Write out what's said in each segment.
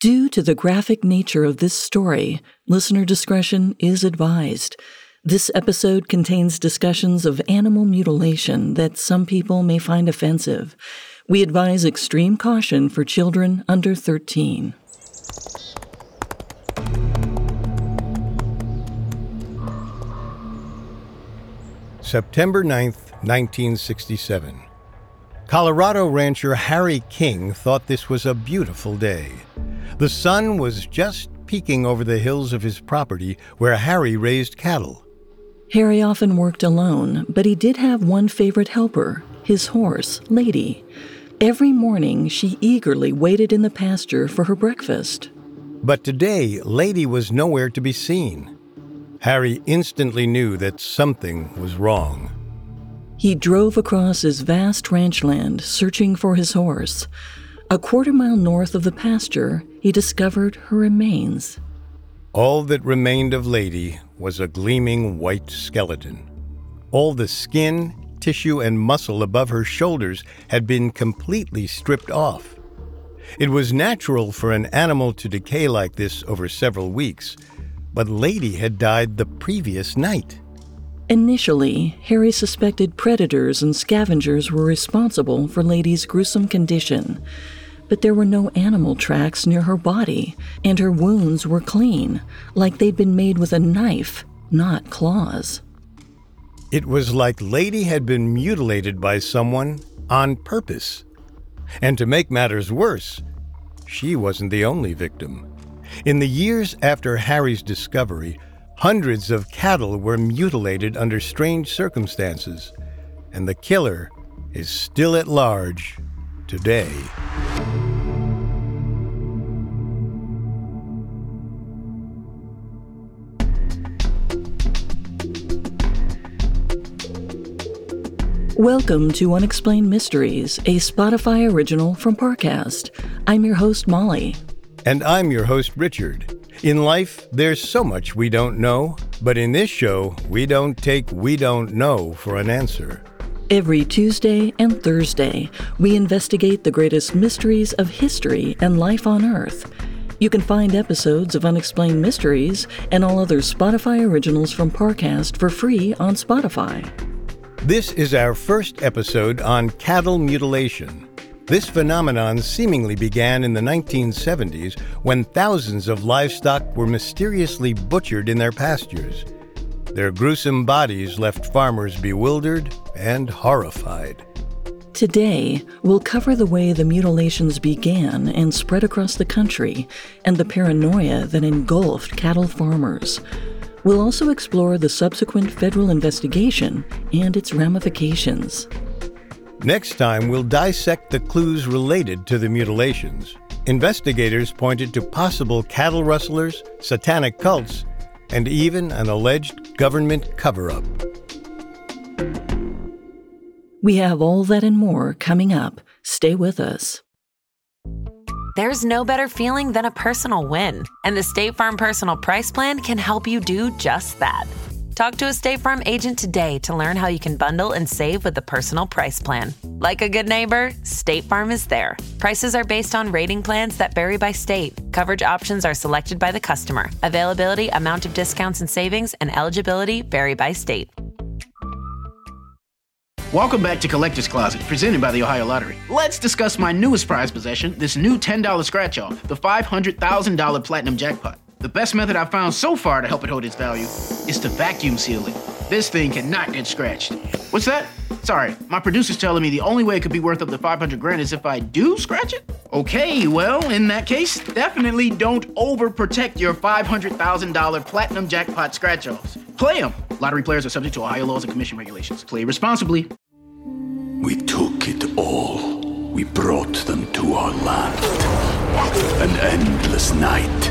Due to the graphic nature of this story, listener discretion is advised. This episode contains discussions of animal mutilation that some people may find offensive. We advise extreme caution for children under 13. September 9th, 1967. Colorado rancher Harry King thought this was a beautiful day. The sun was just peeking over the hills of his property where Harry raised cattle. Harry often worked alone, but he did have one favorite helper his horse, Lady. Every morning, she eagerly waited in the pasture for her breakfast. But today, Lady was nowhere to be seen. Harry instantly knew that something was wrong. He drove across his vast ranch land searching for his horse. A quarter mile north of the pasture, he discovered her remains. All that remained of Lady was a gleaming white skeleton. All the skin, tissue, and muscle above her shoulders had been completely stripped off. It was natural for an animal to decay like this over several weeks, but Lady had died the previous night. Initially, Harry suspected predators and scavengers were responsible for Lady's gruesome condition, but there were no animal tracks near her body, and her wounds were clean, like they'd been made with a knife, not claws. It was like Lady had been mutilated by someone on purpose. And to make matters worse, she wasn't the only victim. In the years after Harry's discovery, hundreds of cattle were mutilated under strange circumstances, and the killer is still at large today. Welcome to Unexplained Mysteries, a Spotify original from Parcast. I'm your host, Molly. And I'm your host, Richard. In life, there's so much we don't know, but in this show, we don't take we don't know for an answer. Every Tuesday and Thursday, we investigate the greatest mysteries of history and life on Earth. You can find episodes of Unexplained Mysteries and all other Spotify originals from Parcast for free on Spotify. This is our first episode on cattle mutilation. This phenomenon seemingly began in the 1970s when thousands of livestock were mysteriously butchered in their pastures. Their gruesome bodies left farmers bewildered and horrified. Today, we'll cover the way the mutilations began and spread across the country and the paranoia that engulfed cattle farmers. We'll also explore the subsequent federal investigation and its ramifications. Next time, we'll dissect the clues related to the mutilations. Investigators pointed to possible cattle rustlers, satanic cults, and even an alleged government cover up. We have all that and more coming up. Stay with us. There's no better feeling than a personal win, and the State Farm Personal Price Plan can help you do just that. Talk to a State Farm agent today to learn how you can bundle and save with the Personal Price Plan. Like a good neighbor, State Farm is there. Prices are based on rating plans that vary by state. Coverage options are selected by the customer. Availability, amount of discounts and savings, and eligibility vary by state. Welcome back to Collector's Closet, presented by the Ohio Lottery. Let's discuss my newest prize possession, this new $10 scratch off, the $500,000 Platinum Jackpot. The best method I've found so far to help it hold its value is to vacuum seal it. This thing cannot get scratched. What's that? Sorry, my producer's telling me the only way it could be worth up to 500 grand is if I do scratch it? Okay, well, in that case, definitely don't overprotect your $500,000 Platinum Jackpot scratch offs. Play them! Lottery players are subject to Ohio laws and commission regulations. Play responsibly. We took it all. We brought them to our land. An endless night,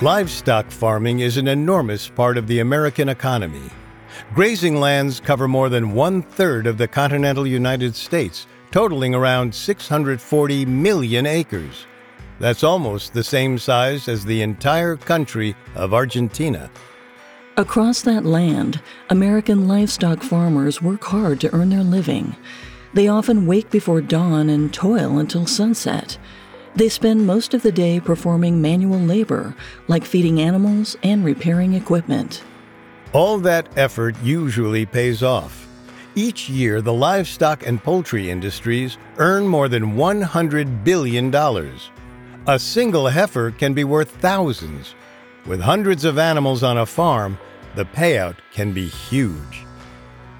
Livestock farming is an enormous part of the American economy. Grazing lands cover more than one third of the continental United States, totaling around 640 million acres. That's almost the same size as the entire country of Argentina. Across that land, American livestock farmers work hard to earn their living. They often wake before dawn and toil until sunset. They spend most of the day performing manual labor, like feeding animals and repairing equipment. All that effort usually pays off. Each year, the livestock and poultry industries earn more than $100 billion. A single heifer can be worth thousands. With hundreds of animals on a farm, the payout can be huge.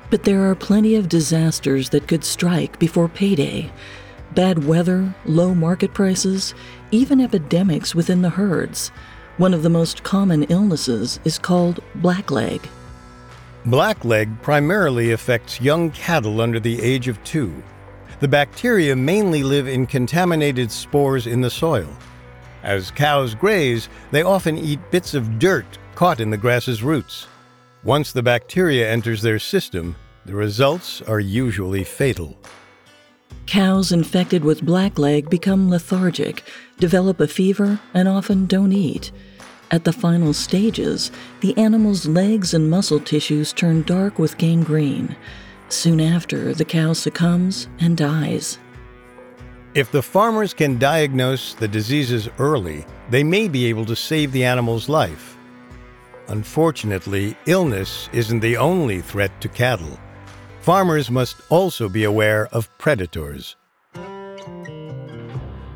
But there are plenty of disasters that could strike before payday bad weather, low market prices, even epidemics within the herds. One of the most common illnesses is called blackleg. Blackleg primarily affects young cattle under the age of two. The bacteria mainly live in contaminated spores in the soil. As cows graze, they often eat bits of dirt caught in the grass's roots. Once the bacteria enters their system, the results are usually fatal. Cows infected with blackleg become lethargic, develop a fever, and often don't eat. At the final stages, the animal's legs and muscle tissues turn dark with gangrene. Soon after, the cow succumbs and dies. If the farmers can diagnose the diseases early, they may be able to save the animal's life. Unfortunately, illness isn't the only threat to cattle. Farmers must also be aware of predators.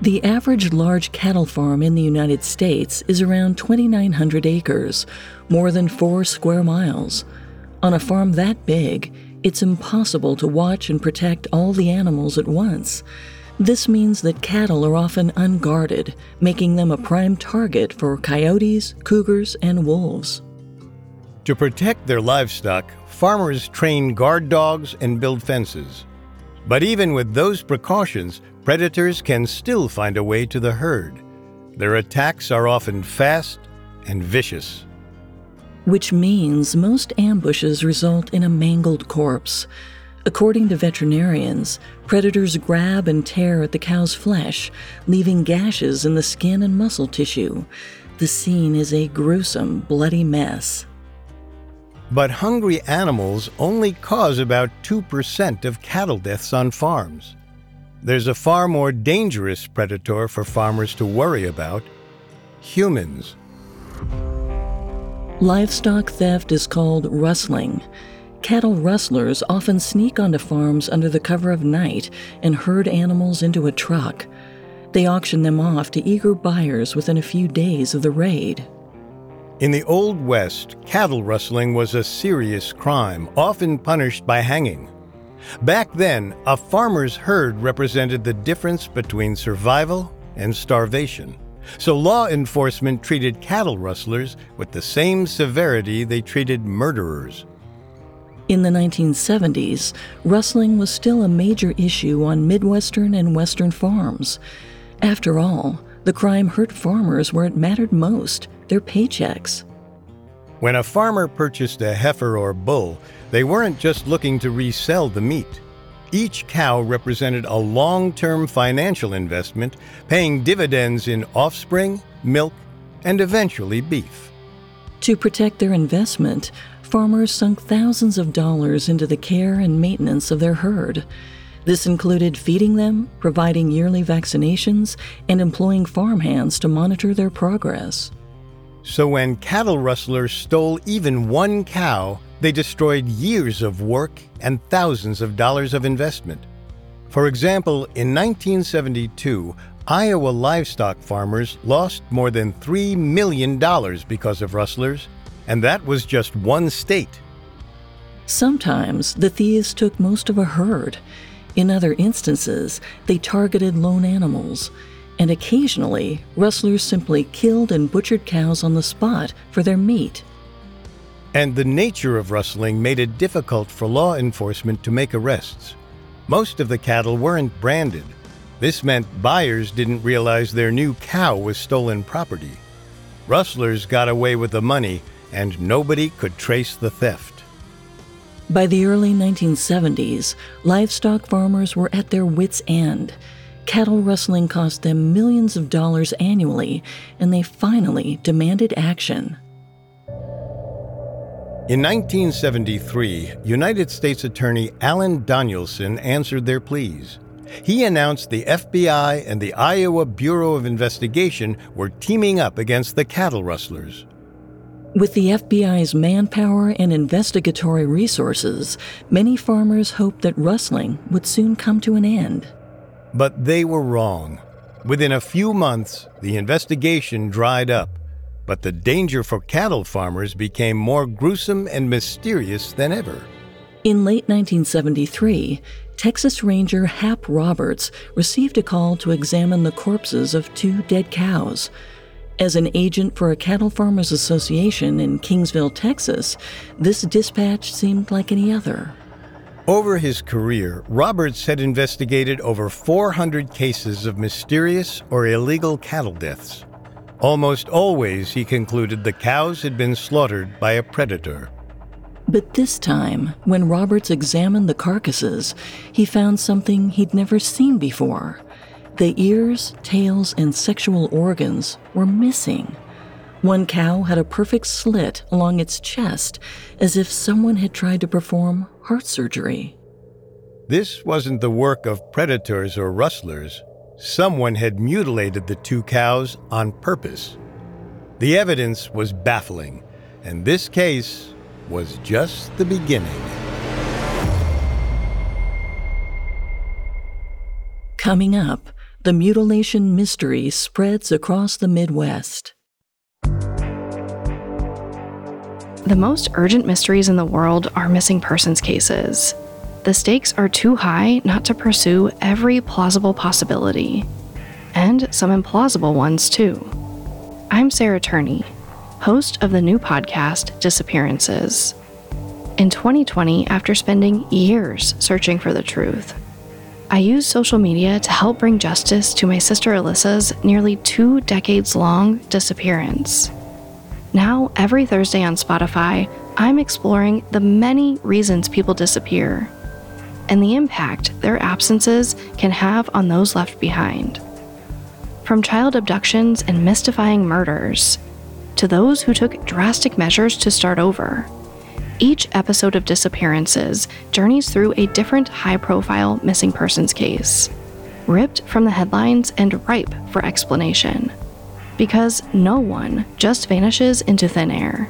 The average large cattle farm in the United States is around 2,900 acres, more than four square miles. On a farm that big, it's impossible to watch and protect all the animals at once. This means that cattle are often unguarded, making them a prime target for coyotes, cougars, and wolves. To protect their livestock, farmers train guard dogs and build fences. But even with those precautions, predators can still find a way to the herd. Their attacks are often fast and vicious. Which means most ambushes result in a mangled corpse. According to veterinarians, predators grab and tear at the cow's flesh, leaving gashes in the skin and muscle tissue. The scene is a gruesome, bloody mess. But hungry animals only cause about 2% of cattle deaths on farms. There's a far more dangerous predator for farmers to worry about humans. Livestock theft is called rustling. Cattle rustlers often sneak onto farms under the cover of night and herd animals into a truck. They auction them off to eager buyers within a few days of the raid. In the Old West, cattle rustling was a serious crime, often punished by hanging. Back then, a farmer's herd represented the difference between survival and starvation. So law enforcement treated cattle rustlers with the same severity they treated murderers. In the 1970s, rustling was still a major issue on Midwestern and Western farms. After all, the crime hurt farmers where it mattered most their paychecks. When a farmer purchased a heifer or bull, they weren't just looking to resell the meat. Each cow represented a long term financial investment, paying dividends in offspring, milk, and eventually beef. To protect their investment, farmers sunk thousands of dollars into the care and maintenance of their herd. This included feeding them, providing yearly vaccinations, and employing farmhands to monitor their progress. So when cattle rustlers stole even one cow, they destroyed years of work and thousands of dollars of investment. For example, in 1972, Iowa livestock farmers lost more than $3 million because of rustlers, and that was just one state. Sometimes the thieves took most of a herd. In other instances, they targeted lone animals and occasionally, rustlers simply killed and butchered cows on the spot for their meat. And the nature of rustling made it difficult for law enforcement to make arrests. Most of the cattle weren't branded. This meant buyers didn't realize their new cow was stolen property. Rustlers got away with the money, and nobody could trace the theft. By the early 1970s, livestock farmers were at their wits' end. Cattle rustling cost them millions of dollars annually, and they finally demanded action. In 1973, United States Attorney Alan Danielson answered their pleas. He announced the FBI and the Iowa Bureau of Investigation were teaming up against the cattle rustlers. With the FBI's manpower and investigatory resources, many farmers hoped that rustling would soon come to an end. But they were wrong. Within a few months, the investigation dried up, but the danger for cattle farmers became more gruesome and mysterious than ever. In late 1973, Texas Ranger Hap Roberts received a call to examine the corpses of two dead cows. As an agent for a cattle farmers association in Kingsville, Texas, this dispatch seemed like any other. Over his career, Roberts had investigated over 400 cases of mysterious or illegal cattle deaths. Almost always, he concluded the cows had been slaughtered by a predator. But this time, when Roberts examined the carcasses, he found something he'd never seen before. The ears, tails, and sexual organs were missing. One cow had a perfect slit along its chest, as if someone had tried to perform heart surgery. This wasn't the work of predators or rustlers. Someone had mutilated the two cows on purpose. The evidence was baffling, and this case was just the beginning. Coming up, the mutilation mystery spreads across the Midwest. The most urgent mysteries in the world are missing persons cases. The stakes are too high not to pursue every plausible possibility, and some implausible ones too. I'm Sarah Turney, host of the new podcast Disappearances. In 2020, after spending years searching for the truth, I used social media to help bring justice to my sister Alyssa's nearly two decades long disappearance. Now, every Thursday on Spotify, I'm exploring the many reasons people disappear and the impact their absences can have on those left behind. From child abductions and mystifying murders to those who took drastic measures to start over. Each episode of Disappearances journeys through a different high profile missing persons case, ripped from the headlines and ripe for explanation because no one just vanishes into thin air.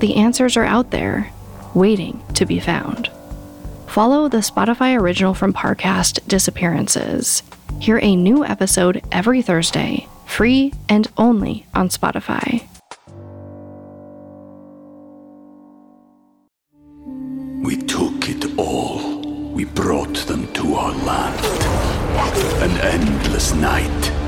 The answers are out there, waiting to be found. Follow the Spotify original from Parcast Disappearances. Hear a new episode every Thursday, free and only on Spotify. We took it all. We brought them to our land. An endless night,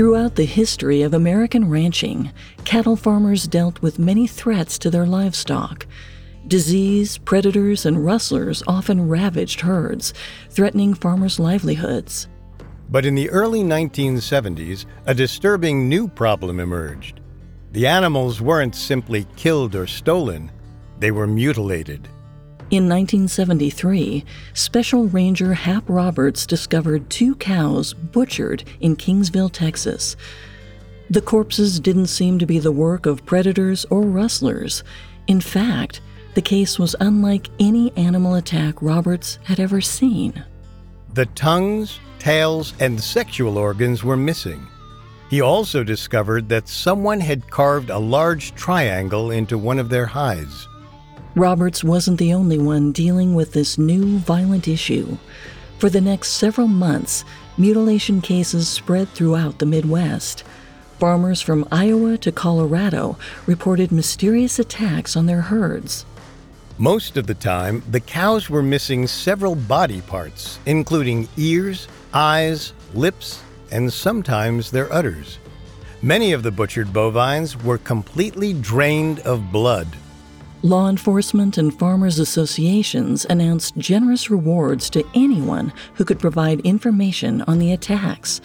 Throughout the history of American ranching, cattle farmers dealt with many threats to their livestock. Disease, predators, and rustlers often ravaged herds, threatening farmers' livelihoods. But in the early 1970s, a disturbing new problem emerged. The animals weren't simply killed or stolen, they were mutilated. In 1973, Special Ranger Hap Roberts discovered two cows butchered in Kingsville, Texas. The corpses didn't seem to be the work of predators or rustlers. In fact, the case was unlike any animal attack Roberts had ever seen. The tongues, tails, and sexual organs were missing. He also discovered that someone had carved a large triangle into one of their hides. Roberts wasn't the only one dealing with this new violent issue. For the next several months, mutilation cases spread throughout the Midwest. farmers from Iowa to Colorado reported mysterious attacks on their herds. Most of the time, the cows were missing several body parts, including ears, eyes, lips, and sometimes their udders. Many of the butchered bovines were completely drained of blood. Law enforcement and farmers' associations announced generous rewards to anyone who could provide information on the attacks.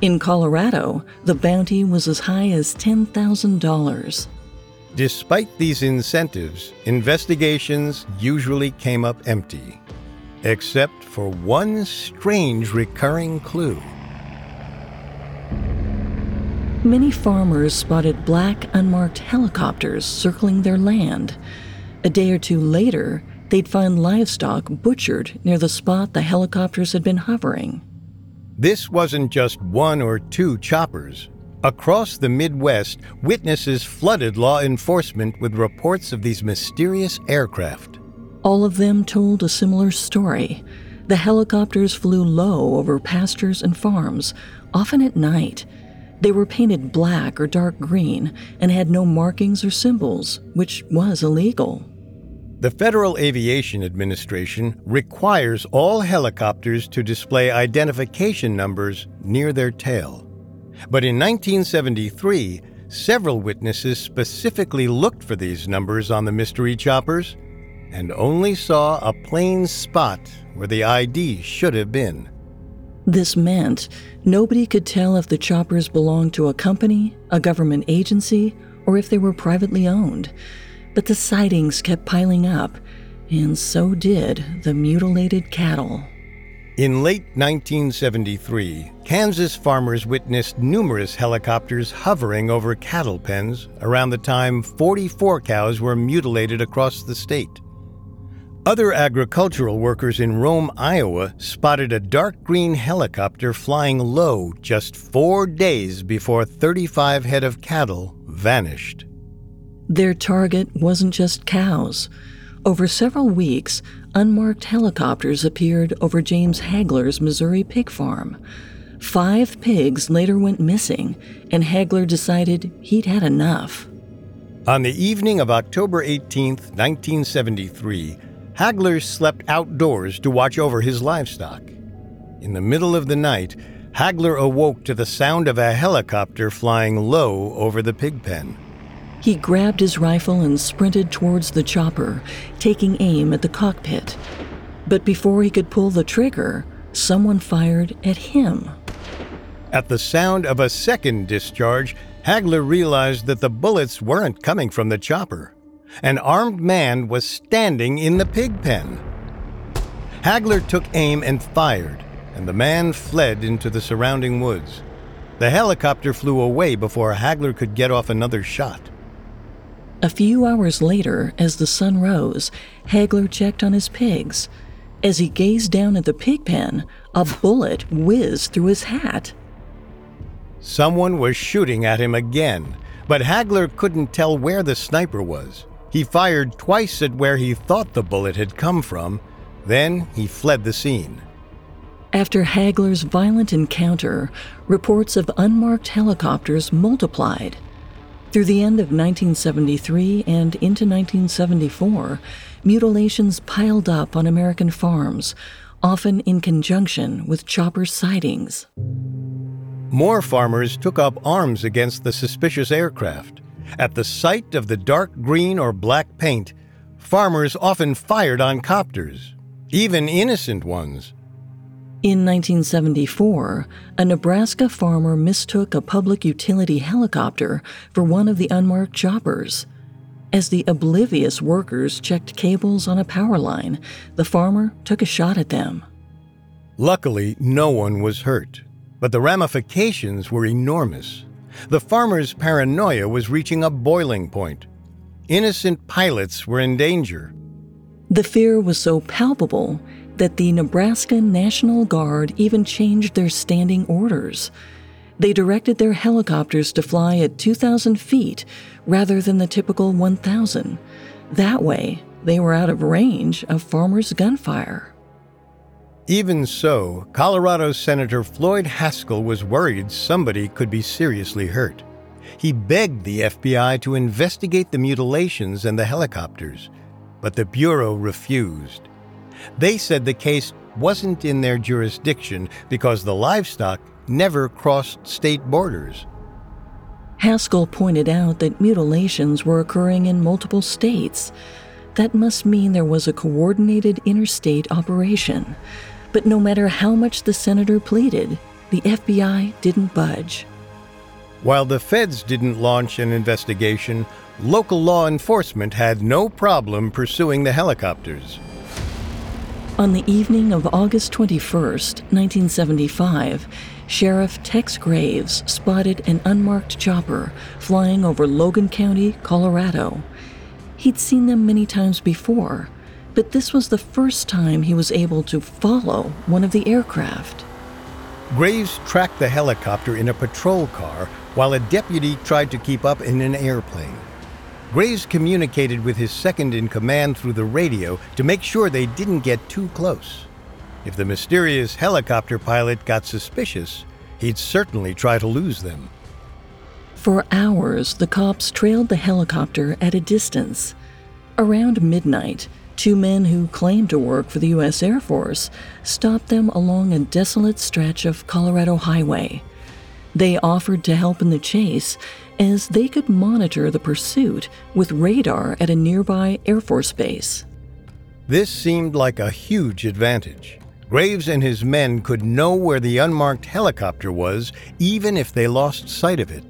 In Colorado, the bounty was as high as $10,000. Despite these incentives, investigations usually came up empty, except for one strange recurring clue. Many farmers spotted black, unmarked helicopters circling their land. A day or two later, they'd find livestock butchered near the spot the helicopters had been hovering. This wasn't just one or two choppers. Across the Midwest, witnesses flooded law enforcement with reports of these mysterious aircraft. All of them told a similar story. The helicopters flew low over pastures and farms, often at night. They were painted black or dark green and had no markings or symbols, which was illegal. The Federal Aviation Administration requires all helicopters to display identification numbers near their tail. But in 1973, several witnesses specifically looked for these numbers on the mystery choppers and only saw a plain spot where the ID should have been. This meant nobody could tell if the choppers belonged to a company, a government agency, or if they were privately owned. But the sightings kept piling up, and so did the mutilated cattle. In late 1973, Kansas farmers witnessed numerous helicopters hovering over cattle pens around the time 44 cows were mutilated across the state. Other agricultural workers in Rome, Iowa spotted a dark green helicopter flying low just four days before 35 head of cattle vanished. Their target wasn't just cows. Over several weeks, unmarked helicopters appeared over James Hagler's Missouri pig farm. Five pigs later went missing, and Hagler decided he'd had enough. On the evening of October 18, 1973, Hagler slept outdoors to watch over his livestock. In the middle of the night, Hagler awoke to the sound of a helicopter flying low over the pig pen. He grabbed his rifle and sprinted towards the chopper, taking aim at the cockpit. But before he could pull the trigger, someone fired at him. At the sound of a second discharge, Hagler realized that the bullets weren't coming from the chopper. An armed man was standing in the pig pen. Hagler took aim and fired, and the man fled into the surrounding woods. The helicopter flew away before Hagler could get off another shot. A few hours later, as the sun rose, Hagler checked on his pigs. As he gazed down at the pig pen, a bullet whizzed through his hat. Someone was shooting at him again, but Hagler couldn't tell where the sniper was. He fired twice at where he thought the bullet had come from, then he fled the scene. After Hagler's violent encounter, reports of unmarked helicopters multiplied. Through the end of 1973 and into 1974, mutilations piled up on American farms, often in conjunction with chopper sightings. More farmers took up arms against the suspicious aircraft. At the sight of the dark green or black paint, farmers often fired on copters, even innocent ones. In 1974, a Nebraska farmer mistook a public utility helicopter for one of the unmarked choppers. As the oblivious workers checked cables on a power line, the farmer took a shot at them. Luckily, no one was hurt, but the ramifications were enormous. The farmer's paranoia was reaching a boiling point. Innocent pilots were in danger. The fear was so palpable that the Nebraska National Guard even changed their standing orders. They directed their helicopters to fly at 2,000 feet rather than the typical 1,000. That way, they were out of range of farmers' gunfire. Even so, Colorado Senator Floyd Haskell was worried somebody could be seriously hurt. He begged the FBI to investigate the mutilations and the helicopters, but the Bureau refused. They said the case wasn't in their jurisdiction because the livestock never crossed state borders. Haskell pointed out that mutilations were occurring in multiple states. That must mean there was a coordinated interstate operation. But no matter how much the senator pleaded, the FBI didn't budge. While the feds didn't launch an investigation, local law enforcement had no problem pursuing the helicopters. On the evening of August 21st, 1975, Sheriff Tex Graves spotted an unmarked chopper flying over Logan County, Colorado. He'd seen them many times before, but this was the first time he was able to follow one of the aircraft. Graves tracked the helicopter in a patrol car while a deputy tried to keep up in an airplane. Graves communicated with his second in command through the radio to make sure they didn't get too close. If the mysterious helicopter pilot got suspicious, he'd certainly try to lose them. For hours, the cops trailed the helicopter at a distance. Around midnight, two men who claimed to work for the U.S. Air Force stopped them along a desolate stretch of Colorado Highway. They offered to help in the chase as they could monitor the pursuit with radar at a nearby Air Force base. This seemed like a huge advantage. Graves and his men could know where the unmarked helicopter was, even if they lost sight of it.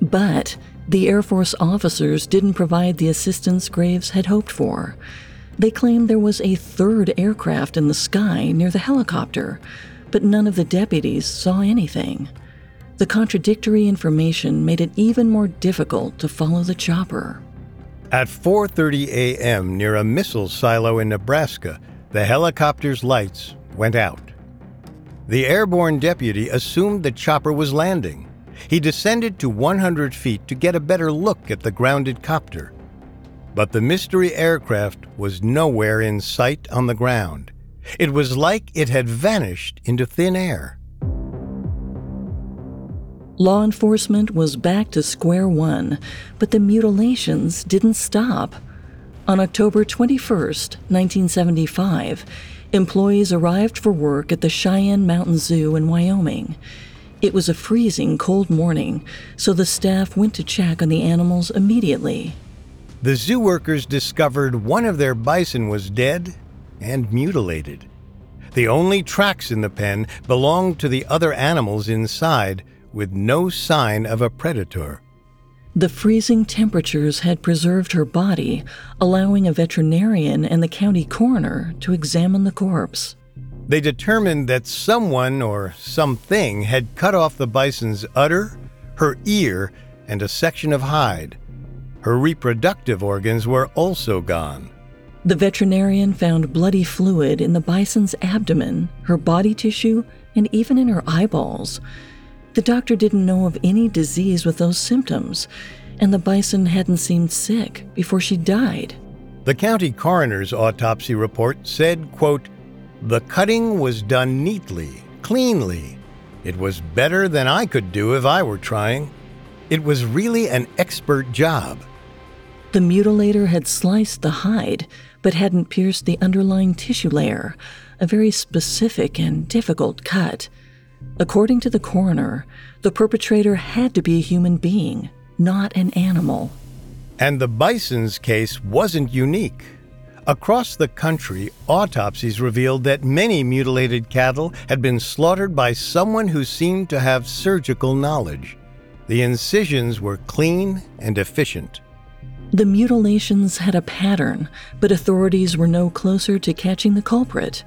But the Air Force officers didn't provide the assistance Graves had hoped for. They claimed there was a third aircraft in the sky near the helicopter, but none of the deputies saw anything. The contradictory information made it even more difficult to follow the chopper. At 4:30 a.m. near a missile silo in Nebraska, the helicopter's lights went out. The airborne deputy assumed the chopper was landing. He descended to 100 feet to get a better look at the grounded copter. But the mystery aircraft was nowhere in sight on the ground. It was like it had vanished into thin air law enforcement was back to square one, but the mutilations didn't stop. On October 21, 1975, employees arrived for work at the Cheyenne Mountain Zoo in Wyoming. It was a freezing cold morning, so the staff went to check on the animals immediately. The zoo workers discovered one of their bison was dead and mutilated. The only tracks in the pen belonged to the other animals inside, with no sign of a predator. The freezing temperatures had preserved her body, allowing a veterinarian and the county coroner to examine the corpse. They determined that someone or something had cut off the bison's udder, her ear, and a section of hide. Her reproductive organs were also gone. The veterinarian found bloody fluid in the bison's abdomen, her body tissue, and even in her eyeballs. The doctor didn't know of any disease with those symptoms, and the bison hadn't seemed sick before she died. The county coroner's autopsy report said, quote, "The cutting was done neatly, cleanly. It was better than I could do if I were trying. It was really an expert job." The mutilator had sliced the hide, but hadn't pierced the underlying tissue layer, a very specific and difficult cut. According to the coroner, the perpetrator had to be a human being, not an animal. And the bison's case wasn't unique. Across the country, autopsies revealed that many mutilated cattle had been slaughtered by someone who seemed to have surgical knowledge. The incisions were clean and efficient. The mutilations had a pattern, but authorities were no closer to catching the culprit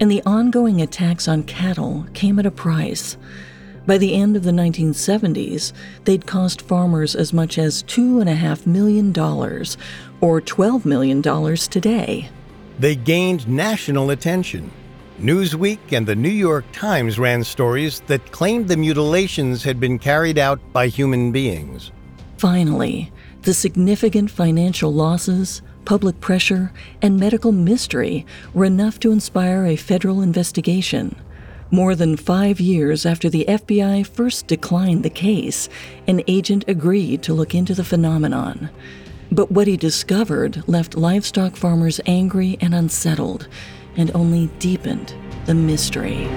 and the ongoing attacks on cattle came at a price. By the end of the 1970s, they'd cost farmers as much as $2.5 million, or $12 million today. They gained national attention. Newsweek and the New York Times ran stories that claimed the mutilations had been carried out by human beings. Finally, the significant financial losses public pressure, and medical mystery were enough to inspire a federal investigation. More than five years after the FBI first declined the case, an agent agreed to look into the phenomenon. But what he discovered left livestock farmers angry and unsettled, and only deepened the mystery.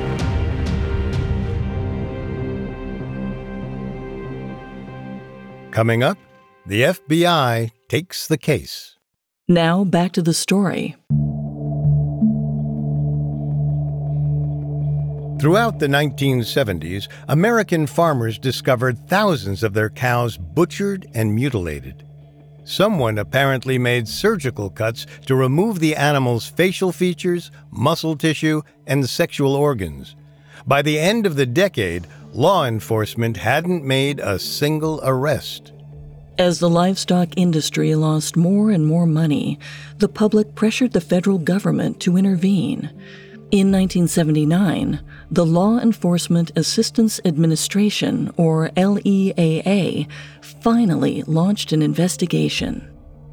Coming up, the FBI takes the case. Now back to the story. Throughout the 1970s, American farmers discovered thousands of their cows butchered and mutilated. Someone apparently made surgical cuts to remove the animal's facial features, muscle tissue, and sexual organs. By the end of the decade, law enforcement hadn't made a single arrest. As the livestock industry lost more and more money, the public pressured the federal government to intervene. In 1979, the Law Enforcement Assistance Administration, or LEAA, finally launched an investigation.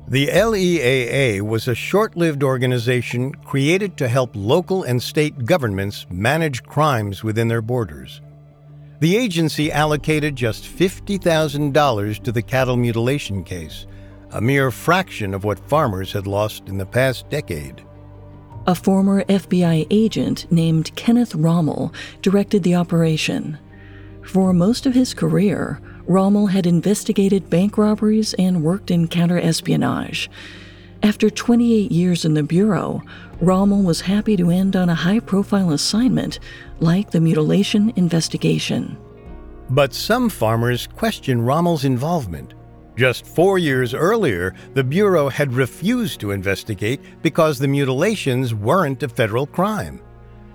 The LEAA was a short lived organization created to help local and state governments manage crimes within their borders. The agency allocated just $50,000 to the cattle mutilation case, a mere fraction of what farmers had lost in the past decade. A former FBI agent named Kenneth Rommel directed the operation. For most of his career, Rommel had investigated bank robberies and worked in counterespionage. After 28 years in the Bureau, Rommel was happy to end on a high profile assignment like the mutilation investigation. But some farmers question Rommel's involvement. Just four years earlier, the Bureau had refused to investigate because the mutilations weren't a federal crime.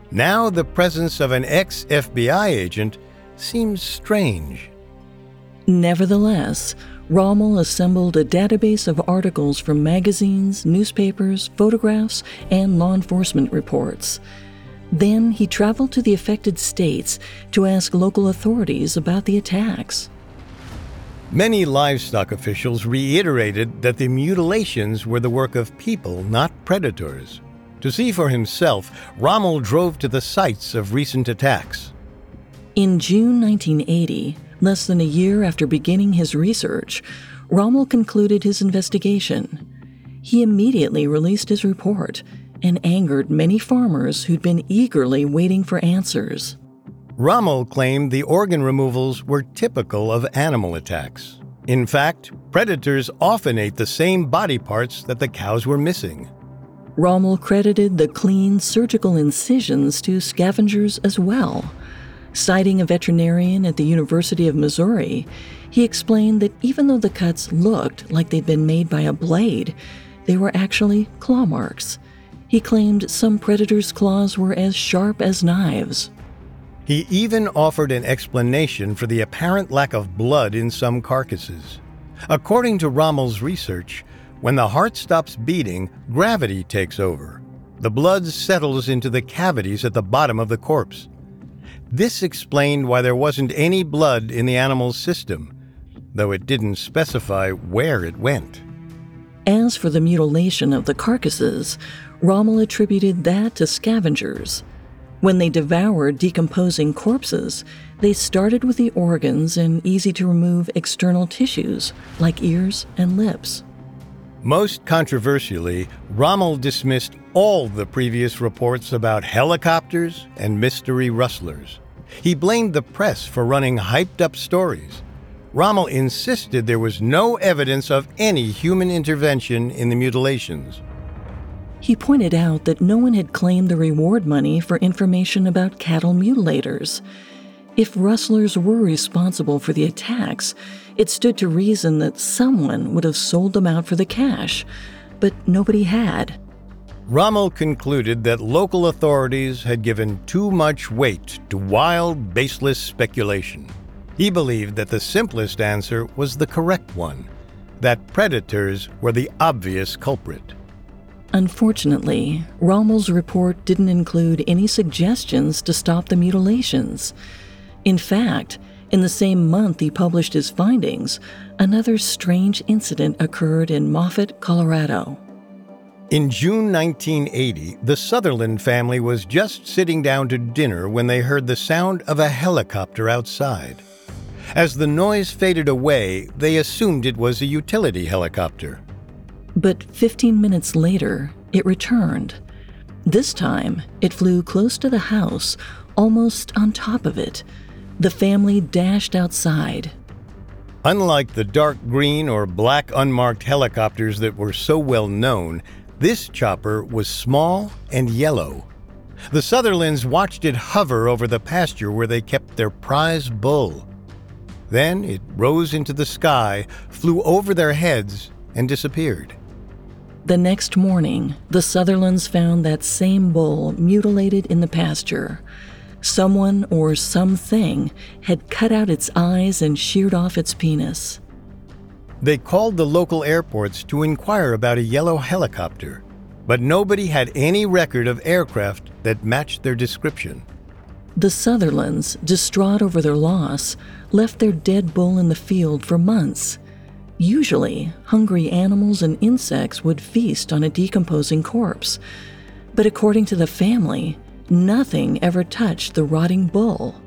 Now, the presence of an ex FBI agent seems strange. Nevertheless, Rommel assembled a database of articles from magazines, newspapers, photographs, and law enforcement reports. Then he traveled to the affected states to ask local authorities about the attacks. Many livestock officials reiterated that the mutilations were the work of people, not predators. To see for himself, Rommel drove to the sites of recent attacks. In June 1980, less than a year after beginning his research, Rommel concluded his investigation. He immediately released his report and angered many farmers who'd been eagerly waiting for answers. Rommel claimed the organ removals were typical of animal attacks. In fact, predators often ate the same body parts that the cows were missing. Rommel credited the clean surgical incisions to scavengers as well. Citing a veterinarian at the University of Missouri, he explained that even though the cuts looked like they'd been made by a blade, they were actually claw marks. He claimed some predators' claws were as sharp as knives. He even offered an explanation for the apparent lack of blood in some carcasses. According to Rommel's research, when the heart stops beating, gravity takes over. The blood settles into the cavities at the bottom of the corpse. This explained why there wasn't any blood in the animal's system, though it didn't specify where it went. As for the mutilation of the carcasses, Rommel attributed that to scavengers. When they devoured decomposing corpses, they started with the organs and easy to remove external tissues like ears and lips. Most controversially, Rommel dismissed all the previous reports about helicopters and mystery rustlers. He blamed the press for running hyped up stories. Rommel insisted there was no evidence of any human intervention in the mutilations. He pointed out that no one had claimed the reward money for information about cattle mutilators. If rustlers were responsible for the attacks, it stood to reason that someone would have sold them out for the cash, but nobody had. Rommel concluded that local authorities had given too much weight to wild, baseless speculation. He believed that the simplest answer was the correct one that predators were the obvious culprit. Unfortunately, Rommel's report didn't include any suggestions to stop the mutilations. In fact, in the same month he published his findings, another strange incident occurred in Moffat, Colorado. In June 1980, the Sutherland family was just sitting down to dinner when they heard the sound of a helicopter outside. As the noise faded away, they assumed it was a utility helicopter. But 15 minutes later, it returned. This time, it flew close to the house, almost on top of it. The family dashed outside. Unlike the dark green or black unmarked helicopters that were so well known, this chopper was small and yellow. The Sutherlands watched it hover over the pasture where they kept their prize bull. Then it rose into the sky, flew over their heads, and disappeared. The next morning, the Sutherlands found that same bull mutilated in the pasture. Someone or something had cut out its eyes and sheared off its penis. They called the local airports to inquire about a yellow helicopter, but nobody had any record of aircraft that matched their description. The Sutherlands, distraught over their loss, left their dead bull in the field for months. Usually, hungry animals and insects would feast on a decomposing corpse. But according to the family, nothing ever touched the rotting bull.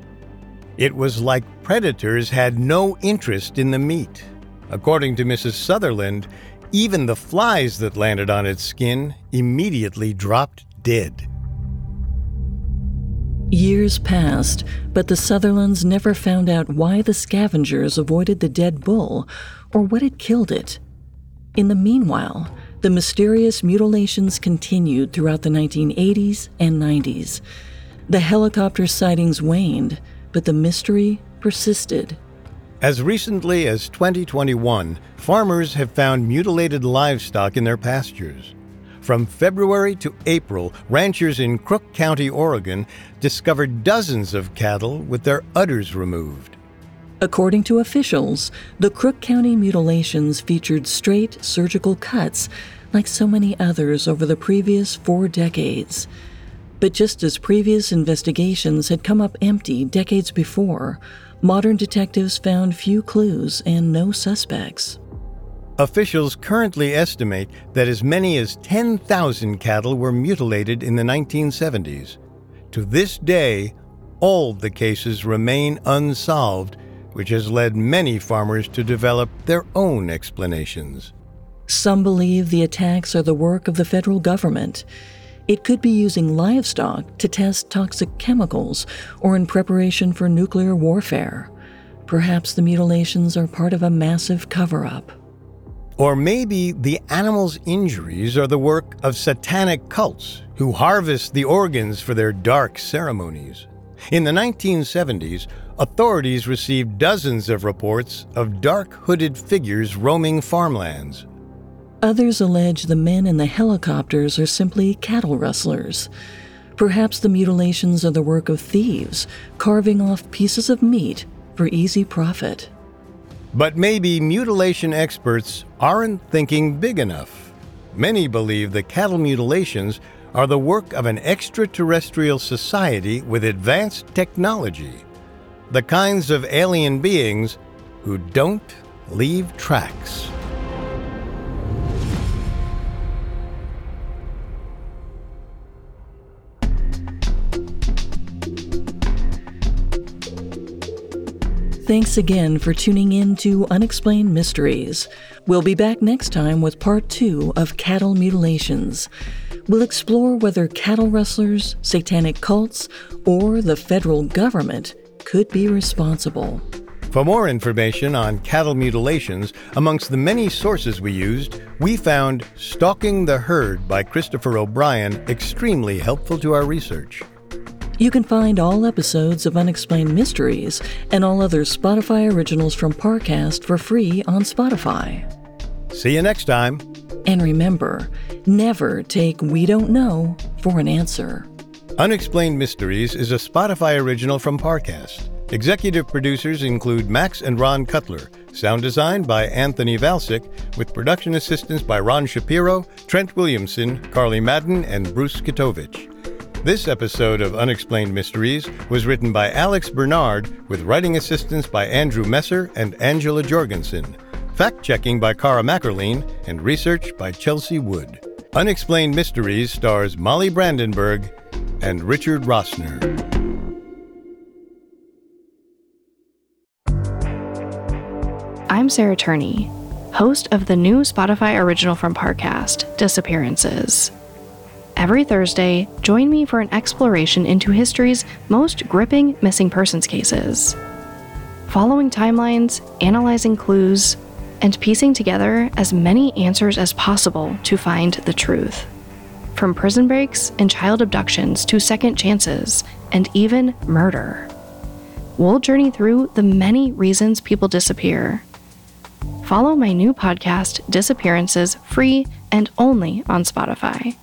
It was like predators had no interest in the meat. According to Mrs. Sutherland, even the flies that landed on its skin immediately dropped dead. Years passed, but the Sutherlands never found out why the scavengers avoided the dead bull or what had killed it. In the meanwhile, the mysterious mutilations continued throughout the 1980s and 90s. The helicopter sightings waned, but the mystery persisted. As recently as 2021, farmers have found mutilated livestock in their pastures. From February to April, ranchers in Crook County, Oregon, discovered dozens of cattle with their udders removed. According to officials, the Crook County mutilations featured straight surgical cuts like so many others over the previous four decades. But just as previous investigations had come up empty decades before, modern detectives found few clues and no suspects. Officials currently estimate that as many as 10,000 cattle were mutilated in the 1970s. To this day, all the cases remain unsolved, which has led many farmers to develop their own explanations. Some believe the attacks are the work of the federal government. It could be using livestock to test toxic chemicals or in preparation for nuclear warfare. Perhaps the mutilations are part of a massive cover up. Or maybe the animal's injuries are the work of satanic cults who harvest the organs for their dark ceremonies. In the 1970s, authorities received dozens of reports of dark hooded figures roaming farmlands. Others allege the men in the helicopters are simply cattle rustlers. Perhaps the mutilations are the work of thieves, carving off pieces of meat for easy profit. But maybe mutilation experts aren't thinking big enough. Many believe the cattle mutilations are the work of an extraterrestrial society with advanced technology. The kinds of alien beings who don't leave tracks. Thanks again for tuning in to Unexplained Mysteries. We'll be back next time with part two of Cattle Mutilations. We'll explore whether cattle rustlers, satanic cults, or the federal government could be responsible. For more information on cattle mutilations, amongst the many sources we used, we found Stalking the Herd by Christopher O'Brien extremely helpful to our research. You can find all episodes of Unexplained Mysteries and all other Spotify originals from Parcast for free on Spotify. See you next time. And remember, never take We Don't Know for an answer. Unexplained Mysteries is a Spotify original from Parcast. Executive producers include Max and Ron Cutler. Sound design by Anthony Valsic, with production assistance by Ron Shapiro, Trent Williamson, Carly Madden, and Bruce Kitovich. This episode of Unexplained Mysteries was written by Alex Bernard with writing assistance by Andrew Messer and Angela Jorgensen, fact checking by Cara Mackerline, and research by Chelsea Wood. Unexplained Mysteries stars Molly Brandenburg and Richard Rossner. I'm Sarah Turney, host of the new Spotify original from Parcast, Disappearances. Every Thursday, join me for an exploration into history's most gripping missing persons cases. Following timelines, analyzing clues, and piecing together as many answers as possible to find the truth. From prison breaks and child abductions to second chances and even murder. We'll journey through the many reasons people disappear. Follow my new podcast, Disappearances, free and only on Spotify.